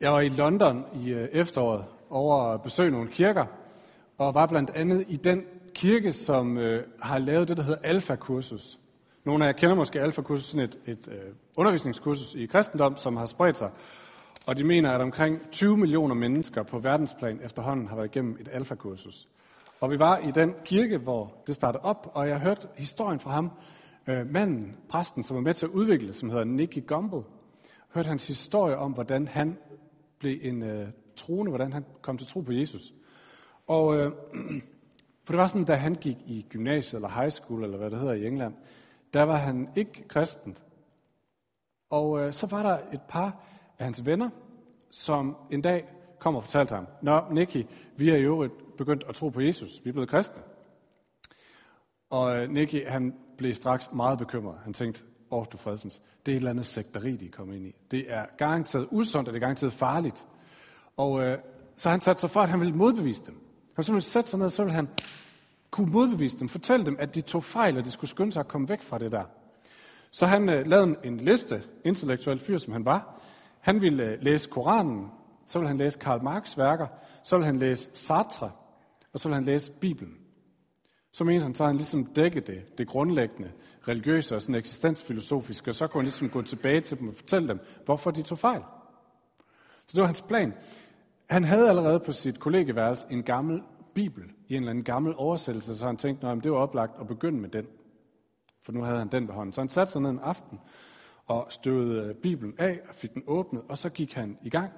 Jeg var i London i øh, efteråret over at besøge nogle kirker, og var blandt andet i den kirke, som øh, har lavet det, der hedder Alfa-kursus. Nogle af jer kender måske Alfa-kursus, sådan et, et øh, undervisningskursus i kristendom, som har spredt sig. Og de mener, at omkring 20 millioner mennesker på verdensplan efterhånden har været igennem et Alfa-kursus. Og vi var i den kirke, hvor det startede op, og jeg hørte historien fra ham, øh, manden, præsten, som var med til at udvikle, som hedder Nicky Gumbel. Hørte hans historie om, hvordan han blev en øh, troende, hvordan han kom til tro på Jesus. Og øh, for det var sådan, da han gik i gymnasiet eller high school, eller hvad det hedder i England, der var han ikke kristen. Og øh, så var der et par af hans venner, som en dag kom og fortalte ham, Nå, Nicky, vi er i øvrigt begyndt at tro på Jesus. Vi er blevet kristne. Og øh, Nicky, han blev straks meget bekymret. Han tænkte, og du fredsens, det er et eller andet sekteri, de er kommet ind i. Det er garanteret usundt, og det er garanteret farligt. Og øh, så han satte sig for, at han ville modbevise dem. Han ville sætte sig ned, så ville han kunne modbevise dem, fortælle dem, at de tog fejl, og de skulle skynde sig at komme væk fra det der. Så han øh, lavede en liste, intellektuel fyr som han var. Han ville øh, læse Koranen, så ville han læse Karl Marx værker, så ville han læse Sartre, og så ville han læse Bibelen. Så mente han, så han ligesom dækket det, det grundlæggende, religiøse og sådan eksistensfilosofiske, og så kunne han ligesom gå tilbage til dem og fortælle dem, hvorfor de tog fejl. Så det var hans plan. Han havde allerede på sit kollegeværelse en gammel bibel i en eller anden gammel oversættelse, så han tænkte, at det var oplagt at begynde med den. For nu havde han den ved hånden. Så han satte sig ned en aften og støvede øh, Bibelen af og fik den åbnet, og så gik han i gang.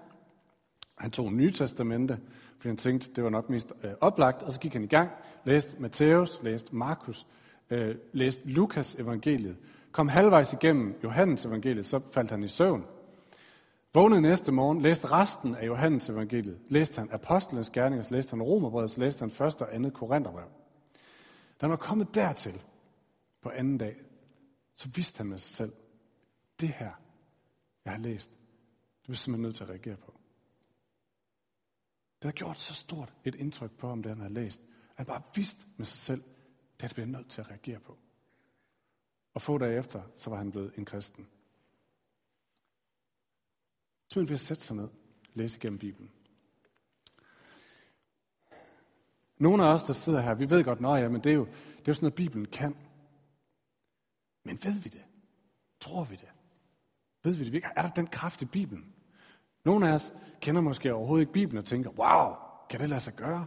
Han tog Nye Testamente, fordi han tænkte, det var nok mest øh, oplagt, og så gik han i gang, læste Matthæus, læste Markus, øh, læste Lukas evangeliet, kom halvvejs igennem Johannes evangeliet, så faldt han i søvn. Vågnede næste morgen, læste resten af Johannes evangeliet, læste han Apostlenes gerninger, så læste han Romerbrevet, så læste han 1. og 2. Korintherbrev. Da han var kommet dertil på anden dag, så vidste han med sig selv, det her, jeg har læst, det er simpelthen nødt til at reagere på. Det har gjort så stort et indtryk på ham, det han havde læst, at han bare vidste med sig selv, det bliver nødt til at reagere på. Og få dage efter, så var han blevet en kristen. Så vil vi sætte sig ned læse igennem Bibelen. Nogle af os, der sidder her, vi ved godt, at ja, men det er, jo, det er jo sådan noget, Bibelen kan. Men ved vi det? Tror vi det? Ved vi det? Er der den kraft i Bibelen? Nogle af os kender måske overhovedet ikke Bibelen og tænker, wow, kan det lade sig gøre?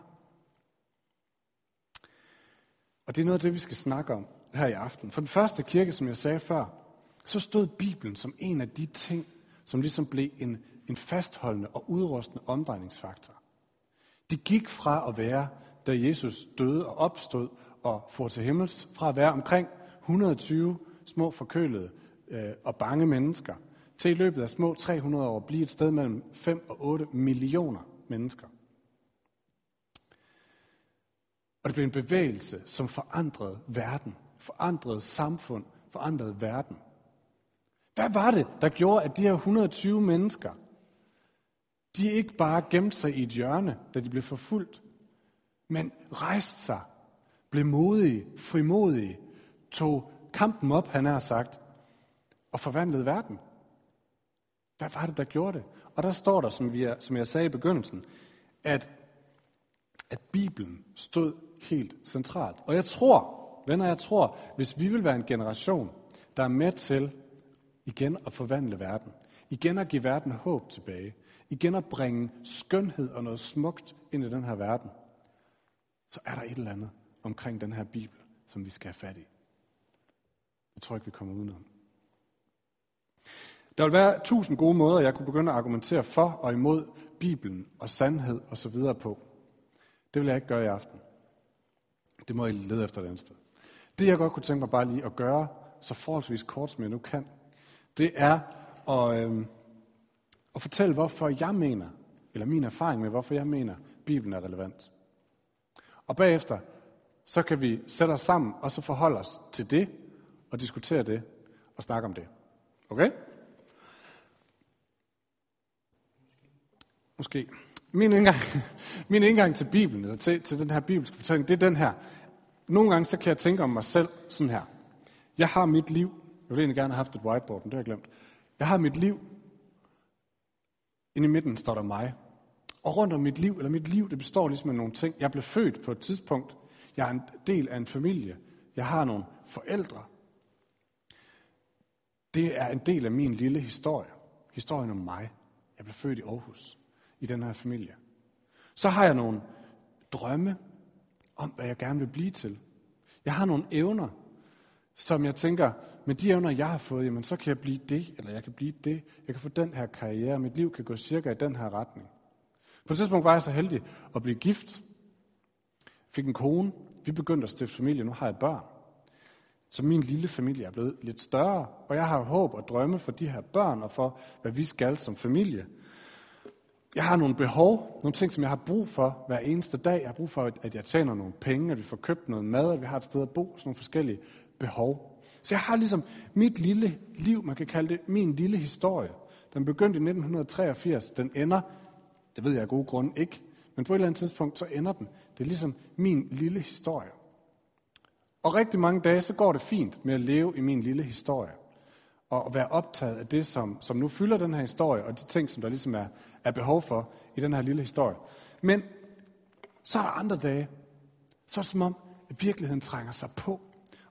Og det er noget af det, vi skal snakke om her i aften. For den første kirke, som jeg sagde før, så stod Bibelen som en af de ting, som ligesom blev en, en fastholdende og udrustende omdrejningsfaktor. Det gik fra at være, da Jesus døde og opstod og for til himmels, fra at være omkring 120 små forkølede øh, og bange mennesker, til i løbet af små 300 år blive et sted mellem 5 og 8 millioner mennesker. Og det blev en bevægelse, som forandrede verden, forandrede samfund, forandrede verden. Hvad var det, der gjorde, at de her 120 mennesker, de ikke bare gemte sig i et hjørne, da de blev forfulgt, men rejste sig, blev modige, frimodige, tog kampen op, han har sagt, og forvandlede verden. Hvad var det, der gjorde det? Og der står der, som, vi er, som jeg sagde i begyndelsen, at, at Bibelen stod helt centralt. Og jeg tror, venner, jeg tror, hvis vi vil være en generation, der er med til igen at forvandle verden, igen at give verden håb tilbage, igen at bringe skønhed og noget smukt ind i den her verden, så er der et eller andet omkring den her Bibel, som vi skal have fat i. Jeg tror ikke, vi kommer udenom. Der vil være tusind gode måder, jeg kunne begynde at argumentere for og imod Bibelen og sandhed og så videre på. Det vil jeg ikke gøre i aften. Det må I lede efter et andet sted. Det jeg godt kunne tænke mig bare lige at gøre, så forholdsvis kort som jeg nu kan, det er at, øh, at fortælle, hvorfor jeg mener, eller min erfaring med, hvorfor jeg mener, Bibelen er relevant. Og bagefter, så kan vi sætte os sammen, og så forholde os til det, og diskutere det, og snakke om det. Okay? Måske. Min indgang, min indgang til Bibelen, eller til, til den her bibelske fortælling, det er den her. Nogle gange så kan jeg tænke om mig selv sådan her. Jeg har mit liv. Jeg ville egentlig gerne have haft et whiteboard, men det har jeg glemt. Jeg har mit liv Inde i midten står der mig. Og rundt om mit liv, eller mit liv, det består ligesom af nogle ting. Jeg blev født på et tidspunkt. Jeg er en del af en familie. Jeg har nogle forældre. Det er en del af min lille historie. Historien om mig. Jeg blev født i Aarhus, i den her familie. Så har jeg nogle drømme om, hvad jeg gerne vil blive til. Jeg har nogle evner, som jeg tænker, med de evner, jeg har fået, jamen, så kan jeg blive det, eller jeg kan blive det. Jeg kan få den her karriere, mit liv kan gå cirka i den her retning. På et tidspunkt var jeg så heldig at blive gift. Fik en kone. Vi begyndte at stifte familie. Nu har jeg børn. Så min lille familie er blevet lidt større, og jeg har håb og drømme for de her børn og for, hvad vi skal som familie. Jeg har nogle behov, nogle ting, som jeg har brug for hver eneste dag. Jeg har brug for, at jeg tjener nogle penge, at vi får købt noget mad, at vi har et sted at bo, sådan nogle forskellige behov. Så jeg har ligesom mit lille liv, man kan kalde det min lille historie. Den begyndte i 1983, den ender, det ved jeg af gode grunde ikke, men på et eller andet tidspunkt, så ender den. Det er ligesom min lille historie. Og rigtig mange dage, så går det fint med at leve i min lille historie. Og være optaget af det, som, som nu fylder den her historie, og de ting, som der ligesom er, er behov for i den her lille historie. Men så er der andre dage, så er det som om, at virkeligheden trænger sig på,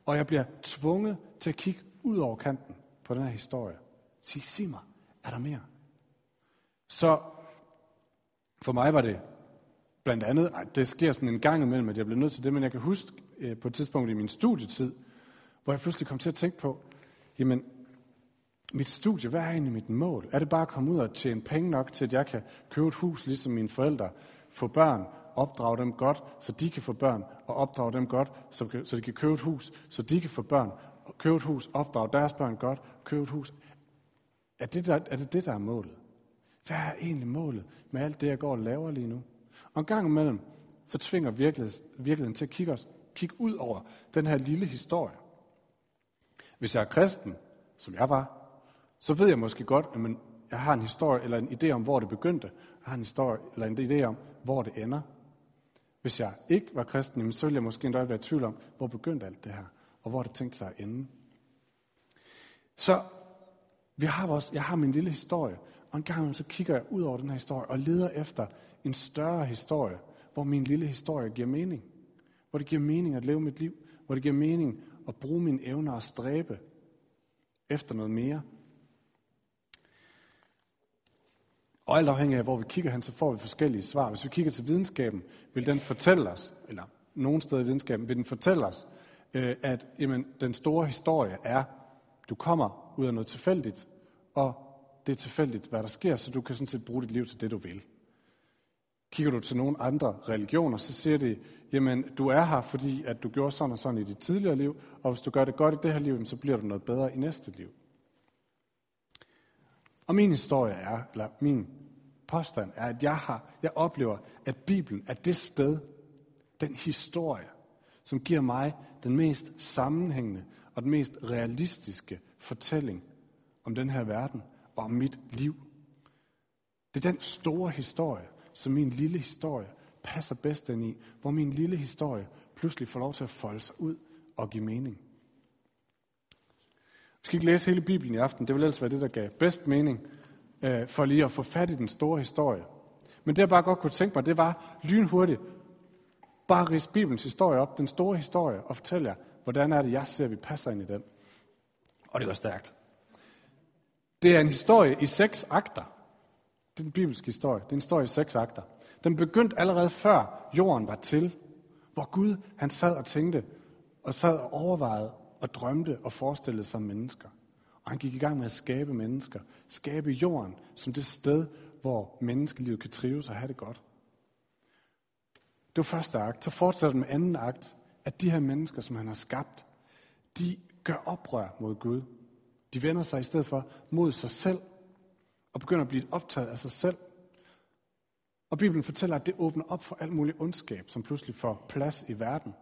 og jeg bliver tvunget til at kigge ud over kanten på den her historie. Sig, sig mig, er der mere? Så for mig var det blandt andet, det sker sådan en gang imellem, at jeg bliver nødt til det, men jeg kan huske øh, på et tidspunkt i min studietid, hvor jeg pludselig kom til at tænke på, jamen, mit studie, hvad er egentlig mit mål? Er det bare at komme ud og tjene penge nok til, at jeg kan købe et hus, ligesom mine forældre, få børn, opdrage dem godt, så de kan få børn, og opdrage dem godt, så, så de kan købe et hus, så de kan få børn, og købe et hus, opdrage deres børn godt, købe et hus. Er det, der, er det det, der er målet? Hvad er egentlig målet med alt det, jeg går og laver lige nu? Og en gang imellem, så tvinger virkeligheden til at kigge, os, kigge ud over den her lille historie. Hvis jeg er kristen, som jeg var, så ved jeg måske godt, at jeg har en historie eller en idé om, hvor det begyndte. Jeg har en historie eller en idé om, hvor det ender. Hvis jeg ikke var kristen, så ville jeg måske endda være i tvivl om, hvor begyndte alt det her, og hvor det tænkt sig at ende. Så vi har vores, jeg har min lille historie, og en gang så kigger jeg ud over den her historie og leder efter en større historie, hvor min lille historie giver mening. Hvor det giver mening at leve mit liv. Hvor det giver mening at bruge mine evner og stræbe efter noget mere. Og alt afhængig af, hvor vi kigger hen, så får vi forskellige svar. Hvis vi kigger til videnskaben, vil den fortælle os, eller nogen steder i videnskaben, vil den fortælle os, øh, at jamen, den store historie er, du kommer ud af noget tilfældigt, og det er tilfældigt, hvad der sker, så du kan sådan set bruge dit liv til det, du vil. Kigger du til nogle andre religioner, så siger de, jamen, du er her, fordi at du gjorde sådan og sådan i dit tidligere liv, og hvis du gør det godt i det her liv, så bliver du noget bedre i næste liv. Og min historie er, eller min påstand er, at jeg, har, jeg oplever, at Bibelen er det sted, den historie, som giver mig den mest sammenhængende og den mest realistiske fortælling om den her verden og om mit liv. Det er den store historie, som min lille historie passer bedst ind i, hvor min lille historie pludselig får lov til at folde sig ud og give mening. Vi skal ikke læse hele Bibelen i aften, det vil ellers være det, der gav bedst mening, øh, for lige at få fat i den store historie. Men det jeg bare godt kunne tænke mig, det var lynhurtigt, bare ris Bibelens historie op, den store historie, og fortælle jer, hvordan er det, jeg ser, at vi passer ind i den. Og det går stærkt. Det er en historie i seks akter. Det er den bibelske historie. Det er en historie i seks akter. Den begyndte allerede før jorden var til, hvor Gud han sad og tænkte, og sad og overvejede og drømte og forestillede sig mennesker. Og han gik i gang med at skabe mennesker. Skabe jorden som det sted, hvor menneskelivet kan trives og have det godt. Det var første akt. Så fortsætter med anden akt, at de her mennesker, som han har skabt, de gør oprør mod Gud. De vender sig i stedet for mod sig selv, og begynder at blive optaget af sig selv. Og Bibelen fortæller, at det åbner op for alt muligt ondskab, som pludselig får plads i verden.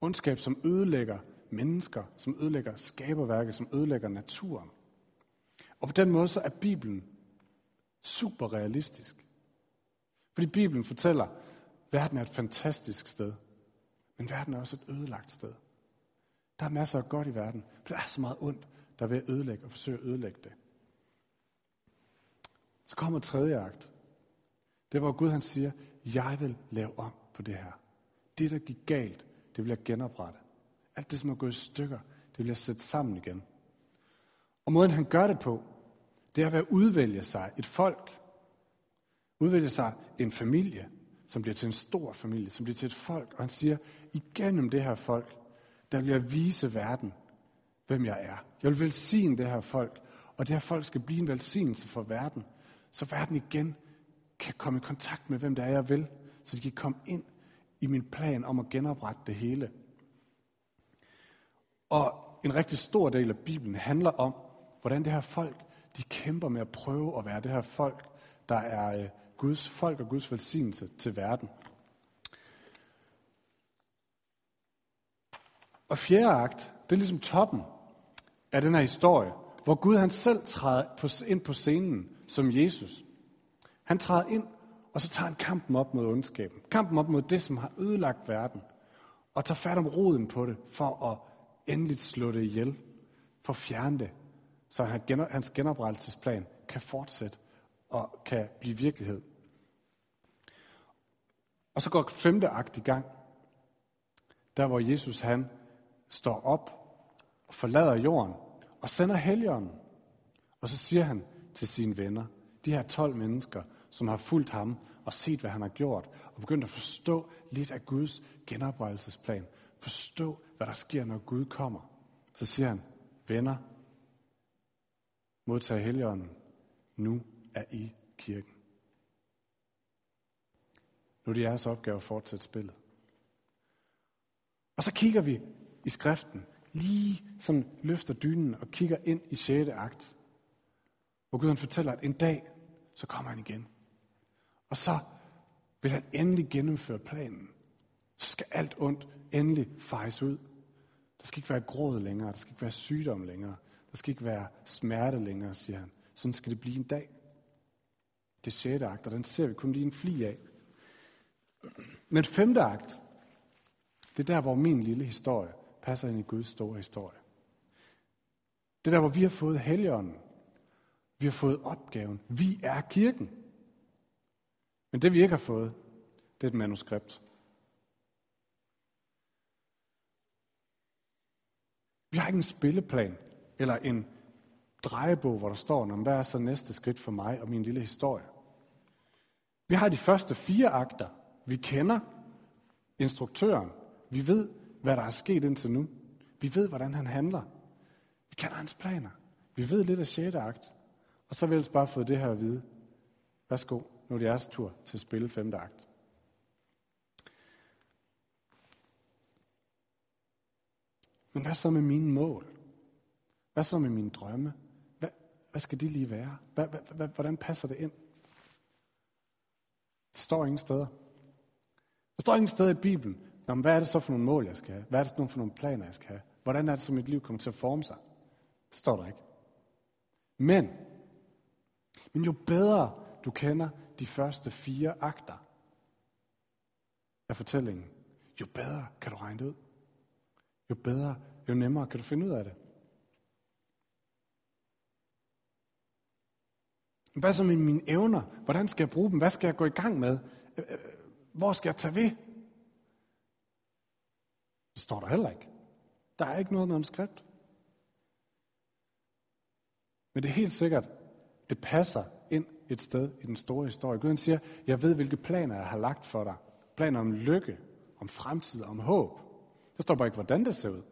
Ondskab, som ødelægger mennesker, som ødelægger skaberværket, som ødelægger naturen. Og på den måde så er Bibelen super realistisk. Fordi Bibelen fortæller, at verden er et fantastisk sted, men verden er også et ødelagt sted. Der er masser af godt i verden, men der er så meget ondt, der er ved at ødelægge og forsøge at ødelægge det. Så kommer tredje akt. Det er, hvor Gud han siger, jeg vil lave om på det her. Det, der gik galt, det vil jeg genoprette. Alt det, som er gået i stykker, det bliver sat sammen igen. Og måden, han gør det på, det er ved at udvælge sig et folk. Udvælge sig en familie, som bliver til en stor familie, som bliver til et folk. Og han siger, igennem det her folk, der vil jeg vise verden, hvem jeg er. Jeg vil velsigne det her folk, og det her folk skal blive en velsignelse for verden, så verden igen kan komme i kontakt med, hvem det er, jeg vil, så de kan komme ind i min plan om at genoprette det hele. Og en rigtig stor del af Bibelen handler om, hvordan det her folk, de kæmper med at prøve at være det her folk, der er øh, Guds folk og Guds velsignelse til verden. Og fjerde akt, det er ligesom toppen af den her historie, hvor Gud han selv træder ind på scenen som Jesus. Han træder ind, og så tager han kampen op mod ondskaben. Kampen op mod det, som har ødelagt verden. Og tager fat om roden på det, for at endeligt slå det ihjel. For fjerne det, så hans genoprettelsesplan kan fortsætte og kan blive virkelighed. Og så går femte akt i gang. Der hvor Jesus han står op og forlader jorden og sender helgeren. Og så siger han til sine venner, de her 12 mennesker, som har fulgt ham og set, hvad han har gjort, og begyndt at forstå lidt af Guds genoprettelsesplan. Forstå, hvad der sker, når Gud kommer. Så siger han, venner, modtag heligånden. nu er I kirken. Nu er det jeres opgave at fortsætte spillet. Og så kigger vi i skriften, lige som løfter dynen og kigger ind i 6. akt, hvor Gud han fortæller, at en dag, så kommer han igen. Og så vil han endelig gennemføre planen. Så skal alt ondt endelig fejes ud. Der skal ikke være gråd længere, der skal ikke være sygdom længere, der skal ikke være smerte længere, siger han. Sådan skal det blive en dag. Det sjette akt, og den ser vi kun lige en fli af. Men femte akt, det er der, hvor min lille historie passer ind i Guds store historie. Det er der, hvor vi har fået helligånden. Vi har fået opgaven. Vi er kirken. Men det vi ikke har fået, det er et manuskript. Vi har ikke en spilleplan eller en drejebog, hvor der står, hvad er så næste skridt for mig og min lille historie. Vi har de første fire akter. Vi kender instruktøren. Vi ved, hvad der er sket indtil nu. Vi ved, hvordan han handler. Vi kender hans planer. Vi ved lidt af 6. akt. Og så vil jeg bare få det her at vide. Værsgo, nu er det jeres tur til at spille 5. akt. Men hvad så med mine mål? Hvad så med mine drømme? Hvad, hvad skal de lige være? Hvad, hvad, hvordan passer det ind? Det står ingen steder. Der står ingen steder i Bibelen, Nå, men hvad er det så for nogle mål, jeg skal have? Hvad er det for nogle planer, jeg skal have? Hvordan er det, så mit liv kommer til at forme sig? Det står der ikke. Men, men jo bedre du kender de første fire akter af fortællingen, jo bedre kan du regne det ud. Jo bedre, jo nemmere kan du finde ud af det. Hvad så med mine evner? Hvordan skal jeg bruge dem? Hvad skal jeg gå i gang med? Øh, øh, hvor skal jeg tage ved? Det står der heller ikke. Der er ikke noget manuskript. Men det er helt sikkert, det passer ind et sted i den store historie. Gud siger, jeg ved, hvilke planer jeg har lagt for dig. Planer om lykke, om fremtid, om håb. Der står bare ikke, hvordan det ser ud.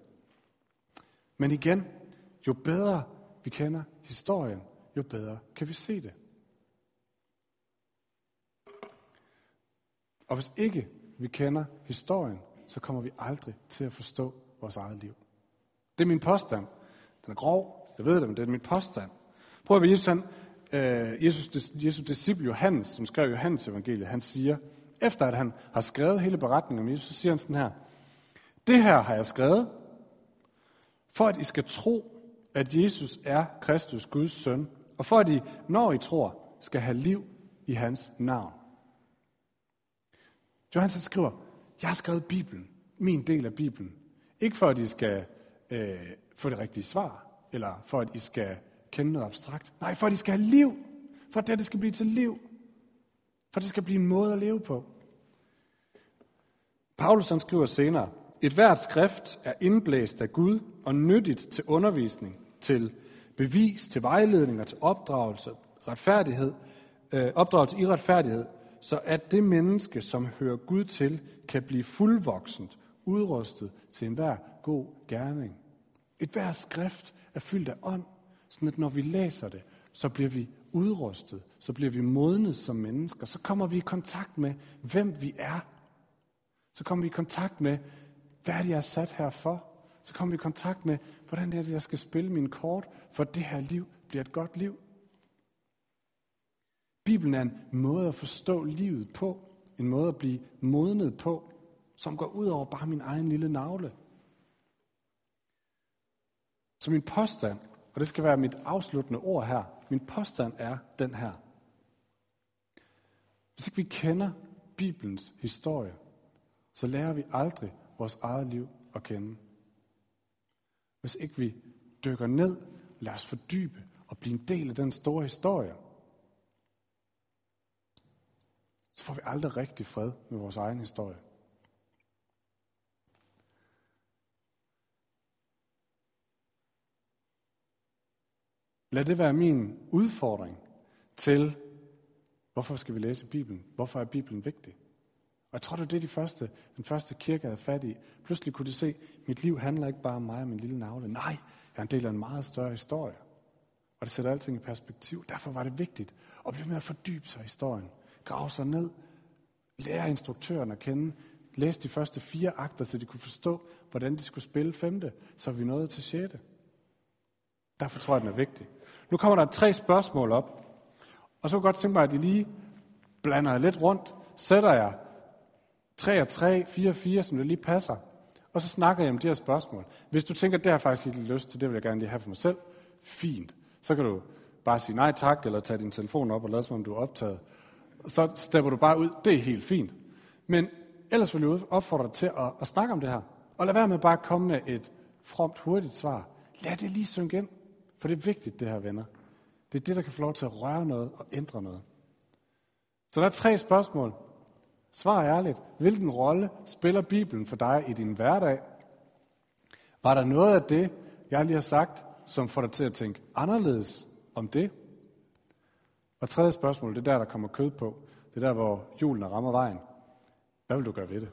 Men igen, jo bedre vi kender historien, jo bedre kan vi se det. Og hvis ikke vi kender historien, så kommer vi aldrig til at forstå vores eget liv. Det er min påstand. Den er grov, jeg ved det, men det er min påstand. Prøv at Jesus, han, øh, Jesus, Jesus disciple Johannes, som skrev Johannes evangeliet, han siger, efter at han har skrevet hele beretningen om Jesus, så siger han sådan her, det her har jeg skrevet, for at I skal tro, at Jesus er Kristus, Guds søn, og for at I, når I tror, skal have liv i hans navn. Johannes skriver, jeg har skrevet Bibelen, min del af Bibelen. Ikke for, at I skal øh, få det rigtige svar, eller for, at I skal kende noget abstrakt. Nej, for, at I skal have liv. for at det skal blive til liv. For det skal blive en måde at leve på. Paulus han skriver senere, et hvert skrift er indblæst af Gud og nyttigt til undervisning, til bevis, til vejledning og til opdragelse, retfærdighed, øh, opdragelse i retfærdighed, så at det menneske, som hører Gud til, kan blive fuldvoksent, udrustet til enhver god gerning. Et hvert skrift er fyldt af ånd, sådan at når vi læser det, så bliver vi udrustet, så bliver vi modnet som mennesker, så kommer vi i kontakt med, hvem vi er. Så kommer vi i kontakt med, hvad er det, jeg er sat her for? Så kommer vi i kontakt med, hvordan er det, jeg skal spille min kort, for det her liv bliver et godt liv. Bibelen er en måde at forstå livet på, en måde at blive modnet på, som går ud over bare min egen lille navle. Så min påstand, og det skal være mit afsluttende ord her, min påstand er den her. Hvis ikke vi kender Bibelens historie, så lærer vi aldrig vores eget liv at kende. Hvis ikke vi dykker ned, lad os fordybe og blive en del af den store historie, så får vi aldrig rigtig fred med vores egen historie. Lad det være min udfordring til, hvorfor skal vi læse Bibelen? Hvorfor er Bibelen vigtig? Og jeg tror, det er det, de første, den første kirke havde fat i. Pludselig kunne de se, at mit liv handler ikke bare om mig og min lille navle. Nej, jeg er en del af en meget større historie. Og det sætter alting i perspektiv. Derfor var det vigtigt at blive med at fordybe sig i historien. Grave sig ned. Lære instruktøren at kende. Læse de første fire akter, så de kunne forstå, hvordan de skulle spille femte, så vi nåede til sjette. Derfor tror jeg, den er vigtig. Nu kommer der tre spørgsmål op. Og så kunne jeg godt tænke mig, at I lige blander jer lidt rundt. Sætter jeg 3 og 3, 4 og 4, som det lige passer. Og så snakker jeg om de her spørgsmål. Hvis du tænker, det har jeg faktisk ikke lyst til, det vil jeg gerne lige have for mig selv, fint. Så kan du bare sige nej tak, eller tage din telefon op og lade som om du er optaget. Så stepper du bare ud. Det er helt fint. Men ellers vil jeg opfordre dig til at, at snakke om det her. Og lad være med bare at komme med et fromt, hurtigt svar. Lad det lige synke ind. For det er vigtigt, det her venner. Det er det, der kan få lov til at røre noget og ændre noget. Så der er tre spørgsmål. Svar ærligt. Hvilken rolle spiller Bibelen for dig i din hverdag? Var der noget af det, jeg lige har sagt, som får dig til at tænke anderledes om det? Og tredje spørgsmål, det er der, der kommer kød på. Det er der, hvor julen rammer vejen. Hvad vil du gøre ved det?